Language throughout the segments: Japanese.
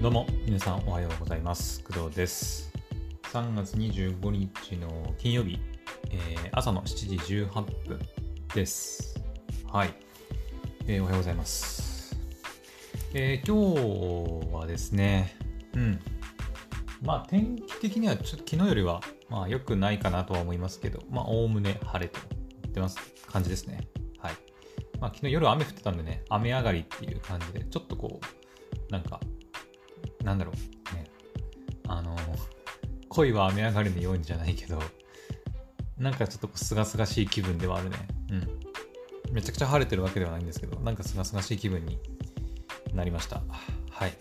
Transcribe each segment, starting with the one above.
どうも皆さんおはようございます。工藤です。3月25日の金曜日、えー、朝の7時18分です。はい、えー、おはようございます。えー、今日はですねうん。まあ天気的にはちょっと昨日よりはまあ良くないかなとは思いますけどまあおおむね晴れと言ってます感じですね。はい。まあ昨日夜雨降ってたんでね雨上がりっていう感じでちょっとこうなんかなんだろう、ね、あの、恋は雨上がりのようにじゃないけど、なんかちょっとすがすがしい気分ではあるね。うん。めちゃくちゃ晴れてるわけではないんですけど、なんかすがすがしい気分になりました。はい。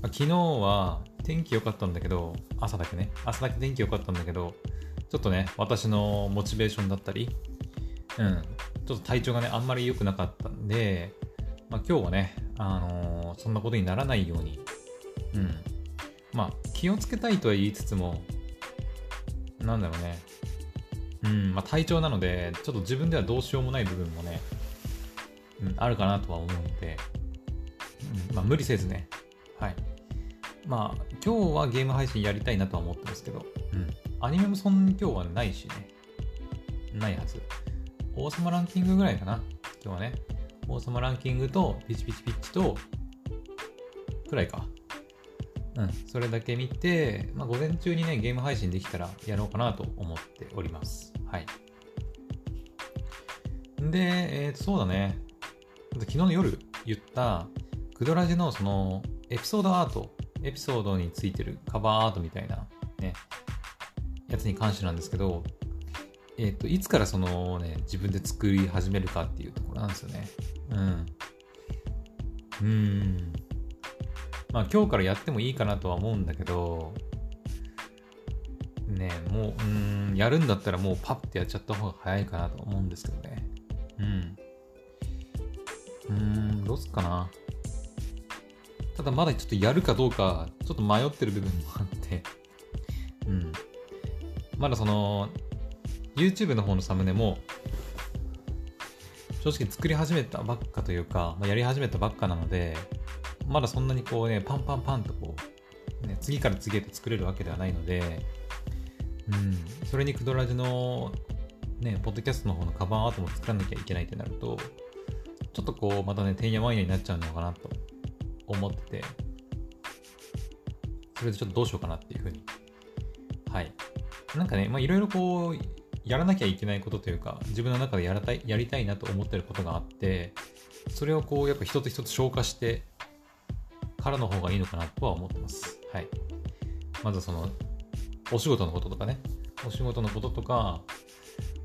まあ、昨日は天気良かったんだけど、朝だけね、朝だけ天気良かったんだけど、ちょっとね、私のモチベーションだったり、うん、ちょっと体調がね、あんまり良くなかったんで、まあ、今日はね、あのー、そんなことにならないようにうん。まあ、気をつけたいとは言いつつも、なんだろうね。うん、まあ体調なので、ちょっと自分ではどうしようもない部分もね、うん、あるかなとは思うので、うん、まあ無理せずね、はい。まあ、今日はゲーム配信やりたいなとは思ってますけど、うん。アニメもそんなに今日はないしね。ないはず。王様ランキングぐらいかな。今日はね。王様ランキングと、ピチピチピッチと、くらいか。うん、それだけ見て、まあ、午前中にね、ゲーム配信できたらやろうかなと思っております。はい。で、えー、そうだね。昨日の夜言った、クドラジのその、エピソードアート、エピソードについてるカバーアートみたいなね、やつに関してなんですけど、えっ、ー、と、いつからそのね、自分で作り始めるかっていうところなんですよね。うん。うん。まあ今日からやってもいいかなとは思うんだけど、ねもう、うん、やるんだったらもうパッてやっちゃった方が早いかなと思うんですけどね。うん。うん、どうすっかな。ただまだちょっとやるかどうか、ちょっと迷ってる部分もあって、うん。まだその、YouTube の方のサムネも、正直作り始めたばっかというか、まあ、やり始めたばっかなので、まだそんなにこうね、パンパンパンとこう、ね、次から次へと作れるわけではないので、うん、それにクドラジの、ね、ポッドキャストの方のカバンアートも作らなきゃいけないってなると、ちょっとこう、またね、てんやわんやになっちゃうのかなと思ってて、それでちょっとどうしようかなっていうふうに。はい。なんかね、まあいろいろこう、やらなきゃいけないことというか、自分の中でやらたいやりたいなと思ってることがあって、それをこう、やっぱ一つ一つ消化して、からの方がいいのかなとは思ってます。はい。まずその、お仕事のこととかね、お仕事のこととか、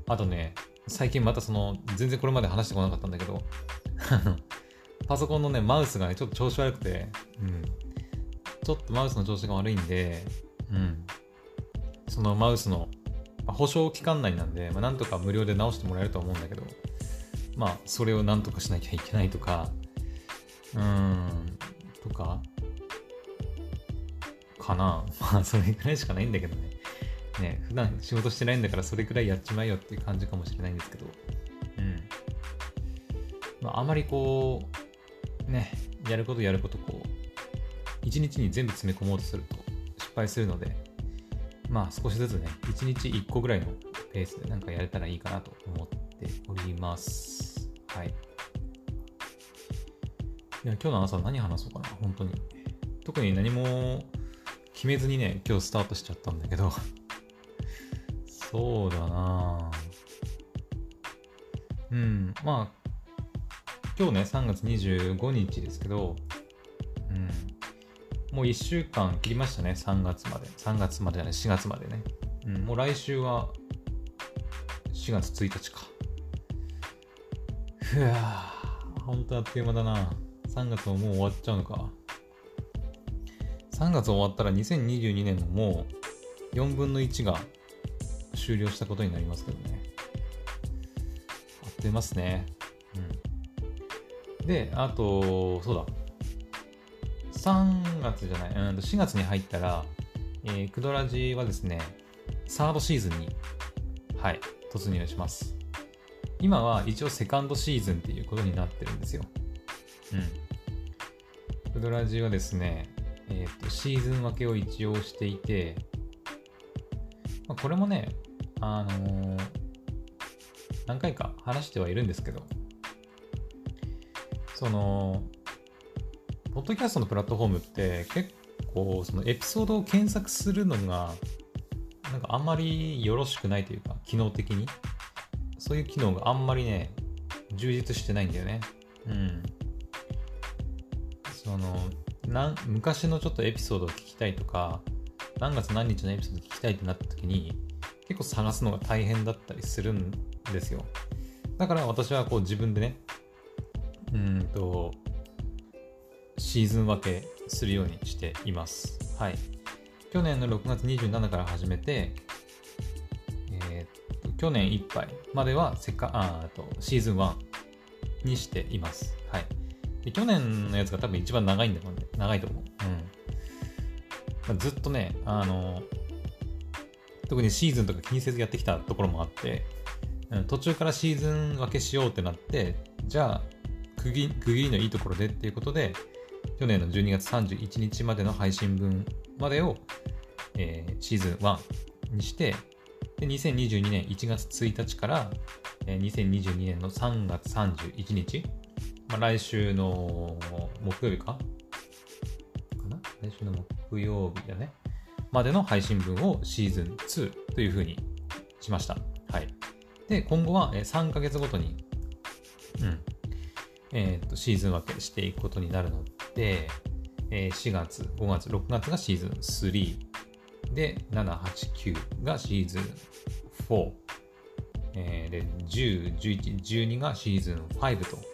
あとね、最近またその、全然これまで話してこなかったんだけど、パソコンのね、マウスがね、ちょっと調子悪くて、うん。ちょっとマウスの調子が悪いんで、うん。そのマウスの、まあ、保証期間内なんで、まあ、なんとか無料で直してもらえると思うんだけど、まあ、それをなんとかしなきゃいけないとか、うん、とか？かな？まあそれぐらいしかないんだけどね。ね、普段仕事してないんだからそれくらいやっちまえよっていう感じかもしれないんですけど。うん。まああまりこう、ね、やることやることこう、一日に全部詰め込もうとすると失敗するので、まあ少しずつね、一日一個ぐらいのペースでなんかやれたらいいかなと思っております。はい。いや、今日の朝何話そうかな、本当に。特に何も決めずにね、今日スタートしちゃったんだけどそうだなうん、まあ、今日ね、3月25日ですけど、うん、もう1週間切りましたね、3月まで。3月までじゃない、4月までね。うん、もう来週は4月1日か。ふわぁ、ほんとあっという間だな。3月ももう終わっちゃうのか。3月終わったら2022年のもう4分の1が終了したことになりますけどね。あってますね。うん。で、あと、そうだ。3月じゃない、うん、4月に入ったら、えー、クドラジはですね、サードシーズンに、はい、突入します。今は一応セカンドシーズンっていうことになってるんですよ。うん。ドラジはですね、えーと、シーズン分けを一応していて、まあ、これもね、あのー、何回か話してはいるんですけど、その、ポッドキャストのプラットフォームって結構そのエピソードを検索するのがなんかあんまりよろしくないというか機能的に。そういう機能があんまりね充実してないんだよね。うん。そのなん昔のちょっとエピソードを聞きたいとか何月何日のエピソード聞きたいってなった時に結構探すのが大変だったりするんですよだから私はこう自分でねうんとシーズン分けするようにしています。はい。去年の6月27から始めて、えー、去年いっぱいまではセカあとシーズン1にしています。はい。で去年のやつが多分一番長いんだもんね。長いと思う。うん。ずっとね、あの、特にシーズンとか気にせずやってきたところもあって、途中からシーズン分けしようってなって、じゃあ区切りのいいところでっていうことで、去年の12月31日までの配信分までを、えー、シーズン1にして、で2022年1月1日から、えー、2022年の3月31日、まあ、来週の木曜日か？かな？来週の木曜日だね。までの配信分をシーズン2というふうにしました。はい。で、今後は3ヶ月ごとに、うん、えっ、ー、と、シーズン分けしていくことになるので、えー、4月、5月、6月がシーズン3で、7、8、9がシーズン4、えー、で、10、11、12がシーズン5と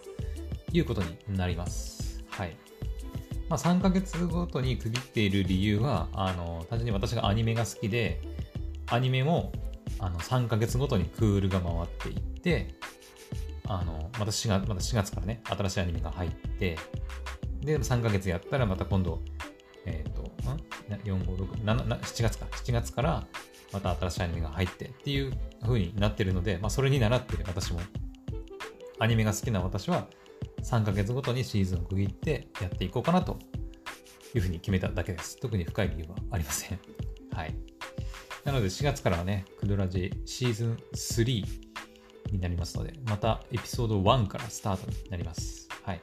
いうことになります。はい。まあ、3ヶ月ごとに区切っている理由は、あの、単純に私がアニメが好きで、アニメもあの3ヶ月ごとにクールが回っていって、あの、また4月、また4月からね、新しいアニメが入って、で、3ヶ月やったらまた今度、えっ、ー、と、4、5、6、7、7月か。7月からまた新しいアニメが入ってっていう風になってるので、まあそれに習って私も、アニメが好きな私は3ヶ月ごとにシーズンを区切ってやっていこうかなというふうに決めただけです。特に深い理由はありません。はい。なので4月からはね、クドラジシーズン3になりますので、またエピソード1からスタートになります。はい。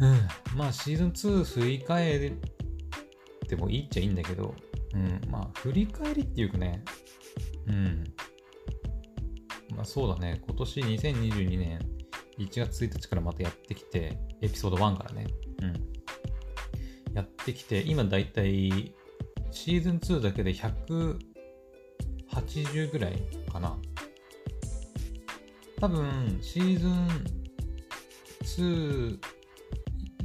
うん、まあシーズン2振り返ってもいいっちゃいいんだけど、うん、まあ振り返りっていうかね、うん、まあそうだね、今年2022年1月1日からまたやってきて、エピソード1からね、うん、やってきて、今だいたいシーズン2だけで180ぐらいかな。多分、シーズン2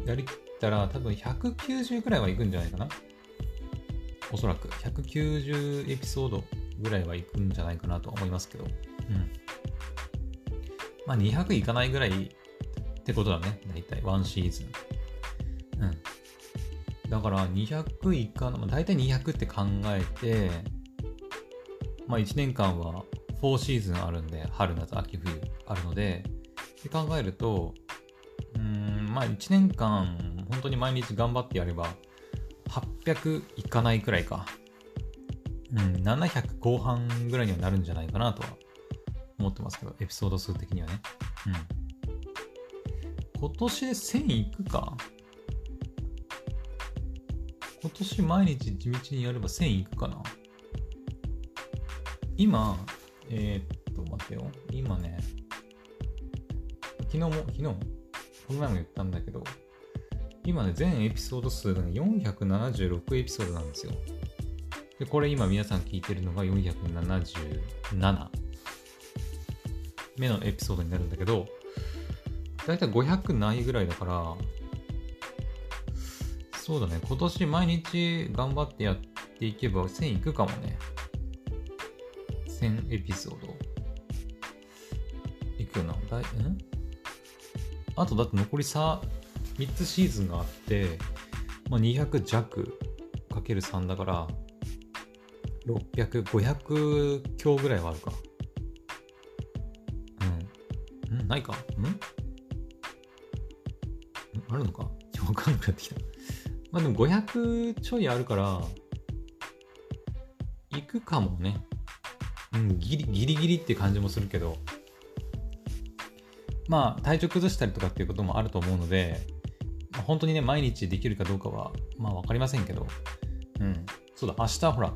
やりきったら多分190ぐらいはいくんじゃないかな。おそらく190エピソードぐらいはいくんじゃないかなと思いますけど。うん。まあ200いかないぐらいってことだね。だいたい1シーズン。うん。だから200いかな、まあ、大体200って考えて、まあ1年間は4シーズンあるんで、春、夏、秋、冬あるので、って考えると、うんまあ1年間本当に毎日頑張ってやれば800いかないくらいか。うん、700後半ぐらいにはなるんじゃないかなとは思ってますけど、エピソード数的にはね。うん。今年で1000いくか？今年毎日地道にやれば1000いくかな？今、えー、っと、待ってよ。今ね、昨日も、昨日この前も言ったんだけど、今ね、全エピソード数が、ね、476エピソードなんですよ。で、これ今皆さん聞いてるのが477目のエピソードになるんだけど、だいたい500ないぐらいだから、そうだね、今年毎日頑張ってやっていけば1000いくかもね。1000エピソード。いくよな。だいん？あとだって残り 3, 3つシーズンがあって、まあ、200弱かける3だから、600、500強ぐらいはあるか。ないか？ん？あるのか？わかんなくなってきた。まあでも500ちょいあるから、行くかもね。うん、ギリギリギリって感じもするけど、まあ体調崩したりとかっていうこともあると思うので、まあ、本当にね、毎日できるかどうかは、まあ分かりませんけど、うん、そうだ、明日ほら、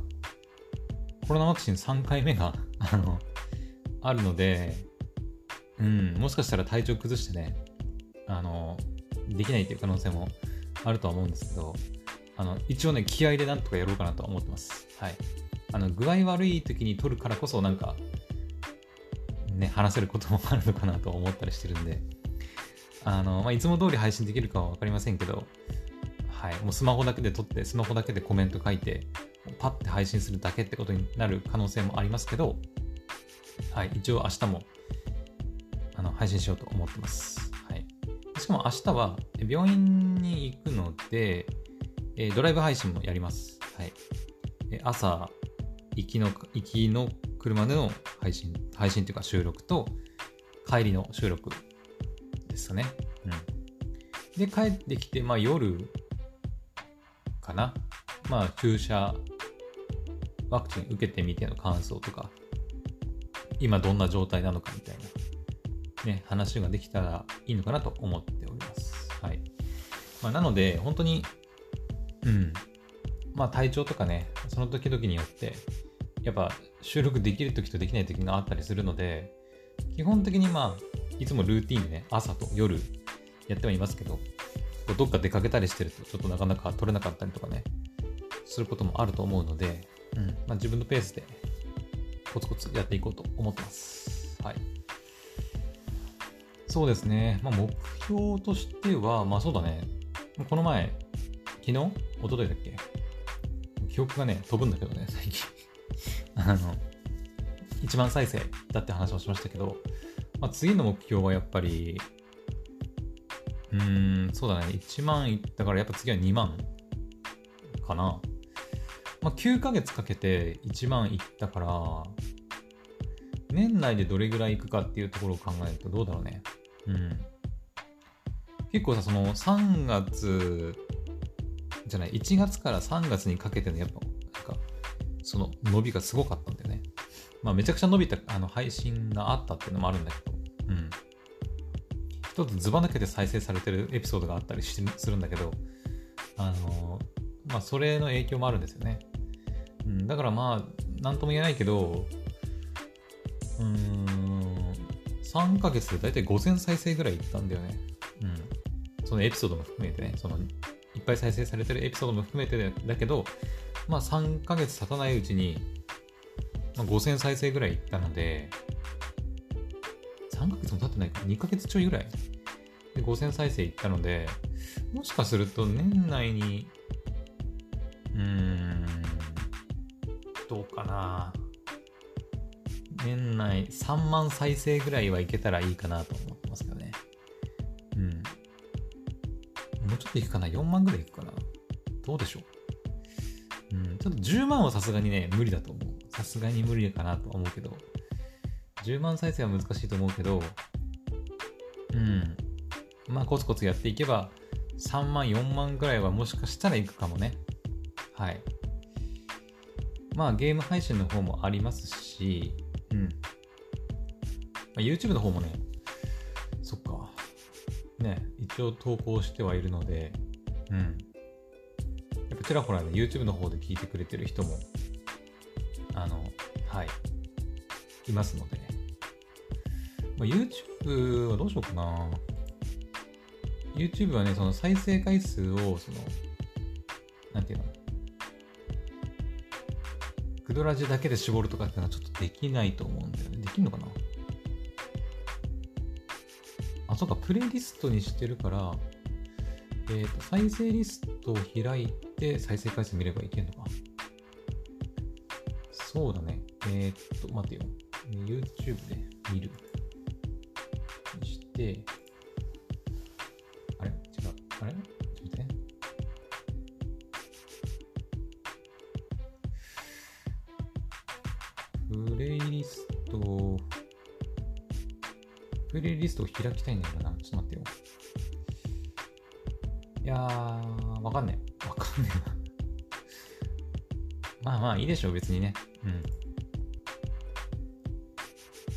コロナワクチン3回目があの、あるので、うん、もしかしたら体調崩してね、あの、できないっていう可能性もあるとは思うんですけど、あの、一応ね、気合でなんとかやろうかなとは思ってます。はい。あの、具合悪い時に取るからこそ、なんか、ね、話せることもあるのかなと思ったりしてるんで、あの、まあ、いつも通り配信できるかは分かりませんけど、はい、もうスマホだけで撮って、スマホだけでコメント書いて、パッて配信するだけってことになる可能性もありますけど、はい、一応明日もの配信しようと思ってます。はい、しかも明日は病院に行くので、えドライブ配信もやります。はい、朝行きの、行きの車での配信、配信というか収録と、帰りの収録ですね。うん。で、帰ってきて、まあ夜かな。まあ注射、ワクチン受けてみての感想とか、今どんな状態なのかみたいな、ね、話ができたらいいのかなと思っております。はい。まあ、なので、本当に、うん。まあ体調とかね、その時々によって、やっぱ収録できる時とできない時があったりするので、基本的にまあ、いつもルーティンでね、朝と夜やってはいますけど、どっか出かけたりしてるとちょっとなかなか取れなかったりとかね、することもあると思うので、うんまあ、自分のペースでコツコツやっていこうと思ってます。はい。そうですね。まあ、目標としては、まあそうだね。この前、昨日？一昨日だっけ？記憶がね、飛ぶんだけどね、最近 あの、1万再生だって話をしましたけど、まあ、次の目標はやっぱり、うーん、そうだね、1万いったからやっぱ次は2万かな。まあ、9ヶ月かけて1万いったから、年内でどれぐらいいくかっていうところを考えるとどうだろうね。うん。結構さ、その3月じゃない、1月から3月にかけてのやっぱ、なんか、その伸びがすごかったんだよね。まあ、めちゃくちゃ伸びたあの配信があったっていうのもあるんだけど、うん。一つずば抜けて再生されてるエピソードがあったりするんだけど、あの、まあ、それの影響もあるんですよね。うん、だからまあ、なんとも言えないけど、うーん、3ヶ月で大体5000再生ぐらいいったんだよね。うん。そのエピソードも含めてね、そのいっぱい再生されてるエピソードも含めてだけど、まあ3ヶ月経たないうちに、まあ、5000再生ぐらいいったので、3ヶ月も経ってないか、2ヶ月ちょいぐらいで5000再生いったので、もしかすると年内に、うーん、どうかな。年内3万再生ぐらいはいけたらいいかなと思ってますけどね。うん。もうちょっといくかな ?4 万ぐらいいくかな？どうでしょう？うん、ちょっと10万はさすがにね、無理だと思う。さすがに無理かなと思うけど、10万再生は難しいと思うけど、うん。まあ、コツコツやっていけば、3万、4万ぐらいはもしかしたらいくかもね。はい。まあ、ゲーム配信の方もありますし、うん。まあ、YouTube の方もね、そっか。ね、一応投稿してはいるので、うん。やっぱちらほらね、YouTube の方で聞いてくれてる人も、あの、はい、いますので、まあ、YouTube はどうしようかな。YouTube はね、その再生回数を、その、なんていうの、クドラジだけで絞るとかっていうのはちょっとできないと思うんだよね。できんのかな？あ、そうか、プレイリストにしてるから、えっ、ー、と、再生リストを開いて再生回数見ればいけるのか。そうだね。えー、っと、待てよ。YouTube で見る。にして、プレイリスト、プレイリストを開きたいんだけどな。ちょっと待ってよ。いやー、わかんない。わかんねえな。まあまあいいでしょう、別にね。うん。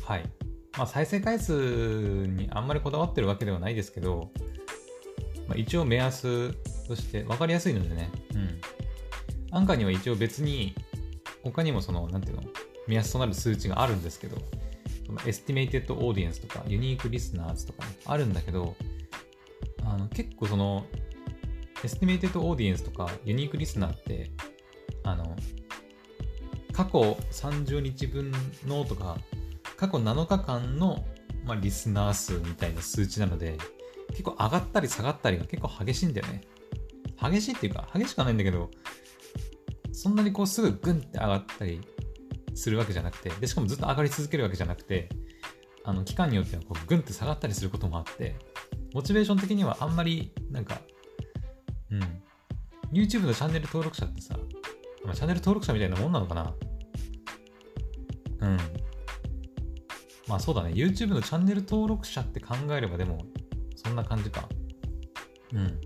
はい。まあ再生回数にあんまりこだわってるわけではないですけど、まあ、一応目安として分かりやすいのでね。うん。アンカーには一応別に、他にもその、なんていうの、目安となる数値があるんですけど、その estimated audience とか、 unique listeners とかね、あるんだけど、あの結構その、estimated audience とか、 unique listener って、あの、過去30日分のとか、過去7日間の、まあ、リスナー数みたいな数値なので、結構上がったり下がったりが結構激しいんだよね。激しいっていうか、激しくはないんだけど、そんなにこうすぐグンって上がったりするわけじゃなくて、で、しかもずっと上がり続けるわけじゃなくて、あの、期間によってはこうグンって下がったりすることもあって、モチベーション的にはあんまり、なんか、うん。YouTube のチャンネル登録者ってさ、まあ、チャンネル登録者みたいなもんなのかな？うん。まあそうだね。YouTube のチャンネル登録者って考えればでも、そんな感じか。うん。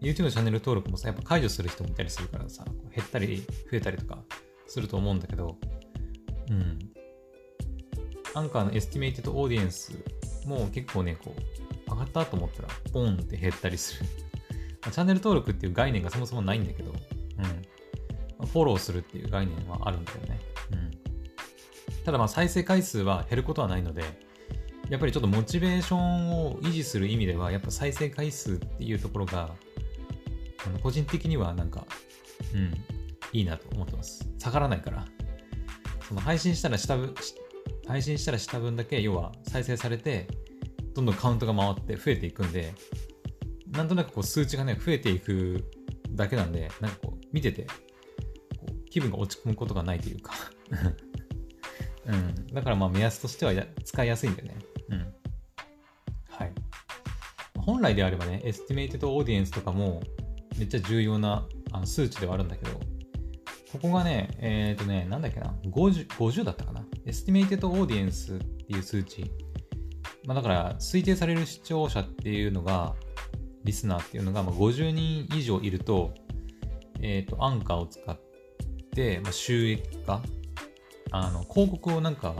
YouTube のチャンネル登録もさ、やっぱ解除する人もいたりするからさ、減ったり増えたりとかすると思うんだけど、うん。アンカーの estimated audience も結構ね、こう、上がったと思ったら、ポンって減ったりする。チャンネル登録っていう概念がそもそもないんだけど、うん。フォローするっていう概念はあるんだよね。うん。ただまあ再生回数は減ることはないので、やっぱりちょっとモチベーションを維持する意味では、やっぱ再生回数っていうところが、あの個人的にはなんか、うん、いいなと思ってます。下がらないから。その配信したらした分、配信したらした分だけ、要は再生されて、どんどんカウントが回って増えていくんで、なんとなくこう数値がね、増えていくだけなんで、なんかこう、見てて、気分が落ち込むことがないというか うん。だからまあ目安としては使いやすいんだよね。うん。はい。本来であればね、 estimated audience とかもめっちゃ重要なあの数値ではあるんだけど、ここがね、えっ、ー、とね、なんだっけな、50, 50だったかな？ estimated audience っていう数値。まあだから推定される視聴者っていうのが、リスナーっていうのが、まあ、50人以上いると、えっ、ー、と、アンカーを使って、まあ、収益化、あの、広告をなんか、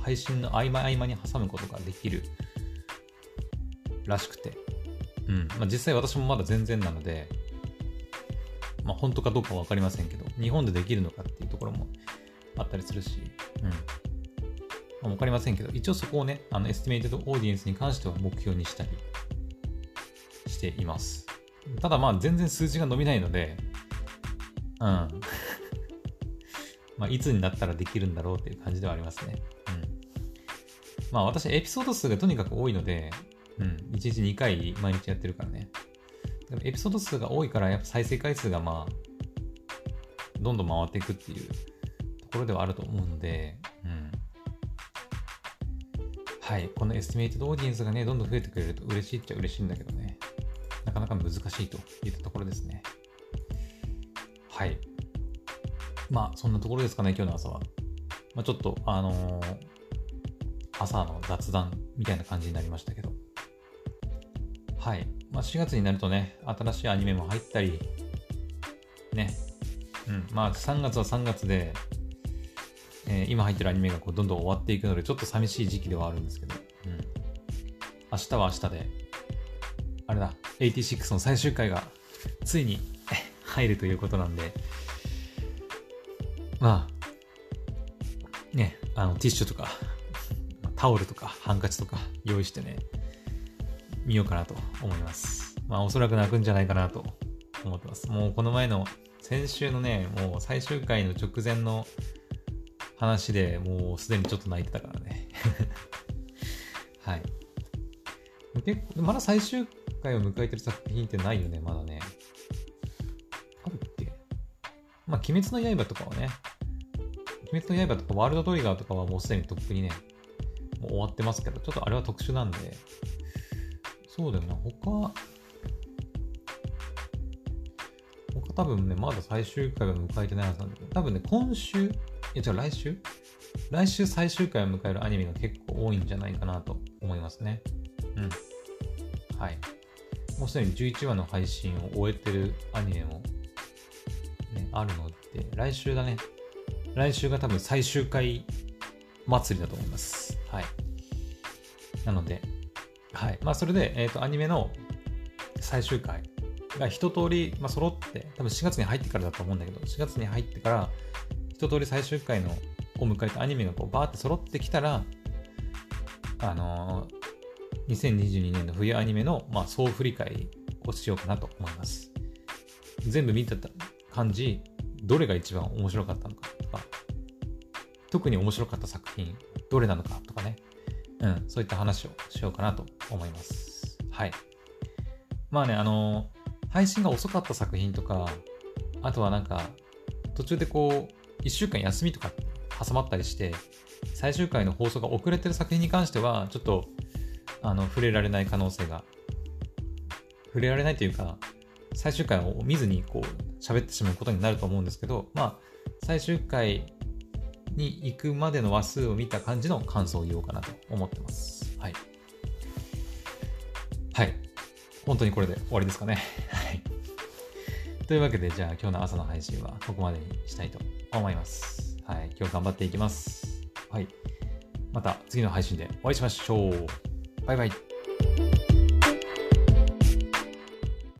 配信の合間合間に挟むことができるらしくて、うん。まあ、実際私もまだ全然なので、まあ、本当かどうかわかりませんけど、日本でできるのかっていうところもあったりするし、うん。まあ、わかりませんけど、一応そこをね、あの、 estimated audience に関しては目標にしたりしています。ただまあ、全然数字が伸びないので、うん。まあ、いつになったらできるんだろうっていう感じではありますね。うん。まあ、私、エピソード数がとにかく多いので、うん。1日2回毎日やってるからね。でもエピソード数が多いから、やっぱ再生回数がまあ、どんどん回っていくっていうところではあると思うので、うん。はい。この estimated audience がね、どんどん増えてくれると嬉しいっちゃ嬉しいんだけどね。なかなか難しいといったところですね。はい。まあ、そんなところですかね、今日の朝は。まあ、ちょっと、あのー、朝の雑談みたいな感じになりましたけど。はい。まあ、4月になるとね、新しいアニメも入ったり、ね。うん。まあ、3月は3月で、えー、今入ってるアニメがこうどんどん終わっていくので、ちょっと寂しい時期ではあるんですけど、うん。明日は明日で、あれだ、86の最終回がついに入るということなんで、まあ、ね、あの、ティッシュとか、タオルとか、ハンカチとか用意してね、見ようかなと思います。まあおそらく泣くんじゃないかなと思ってます。もうこの前の先週のね、もう最終回の直前の話でもうすでにちょっと泣いてたからね。はい。結構、まだ最終回を迎えてる作品ってないよね、まだね。あるっけまあ、鬼滅の刃とかはね、鬼滅の刃とかワールドトリガーとかはもうすでにとっくにね、もう終わってますけど、ちょっとあれは特殊なんで、そうだよな、他、他多分ね、まだ最終回は迎えてないはずなんだけど、多分ね、今週、いや違う、来週？来週最終回を迎えるアニメが結構多いんじゃないかなと思いますね。うん。はい。もうすでに11話の配信を終えてるアニメも、ね、あるので、来週だね。来週が多分最終回祭りだと思います。はい。なので、はい。まあ、それで、えっ、ー、と、アニメの最終回が一通り、まあ、揃って、多分4月に入ってからだと思うんだけど、4月に入ってから、一通り最終回のを迎えたアニメがこうバーって揃ってきたら、あのー、2022年の冬アニメの、まあ、総振り返りをしようかなと思います。全部見てた感じ、どれが一番面白かったのかとか、特に面白かった作品、どれなのかとかね、うん、そういった話をしようかなと思います。はい。まあね、あのー、配信が遅かった作品とか、あとはなんか、途中でこう、1週間休みとか挟まったりして、最終回の放送が遅れてる作品に関しては、ちょっと、あの、触れられない可能性が、触れられないというか、最終回を見ずに、こう、喋ってしまうことになると思うんですけど、まあ、最終回に行くまでの話数を見た感じの感想を言おうかなと思ってます。はい。はい。本当にこれで終わりですかね。はい。というわけで、じゃあ今日の朝の配信はここまでにしたいと思います。はい。今日頑張っていきます。はい。また次の配信でお会いしましょう。バイバイ。